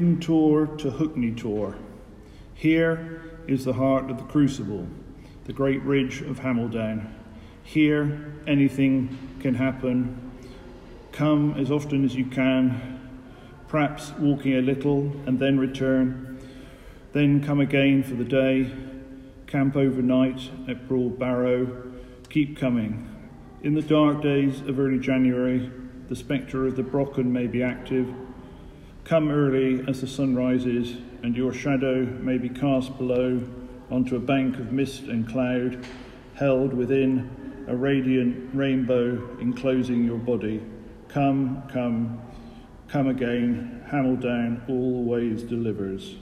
Tor to Hookney Tor. Here is the heart of the crucible, the great ridge of Hameldown. Here anything can happen. Come as often as you can, perhaps walking a little and then return. Then come again for the day, camp overnight at Broad Barrow, keep coming. In the dark days of early January, the spectre of the Brocken may be active. Come early as the sun rises, and your shadow may be cast below onto a bank of mist and cloud, held within a radiant rainbow enclosing your body. Come, come, come again, Hameldown always delivers.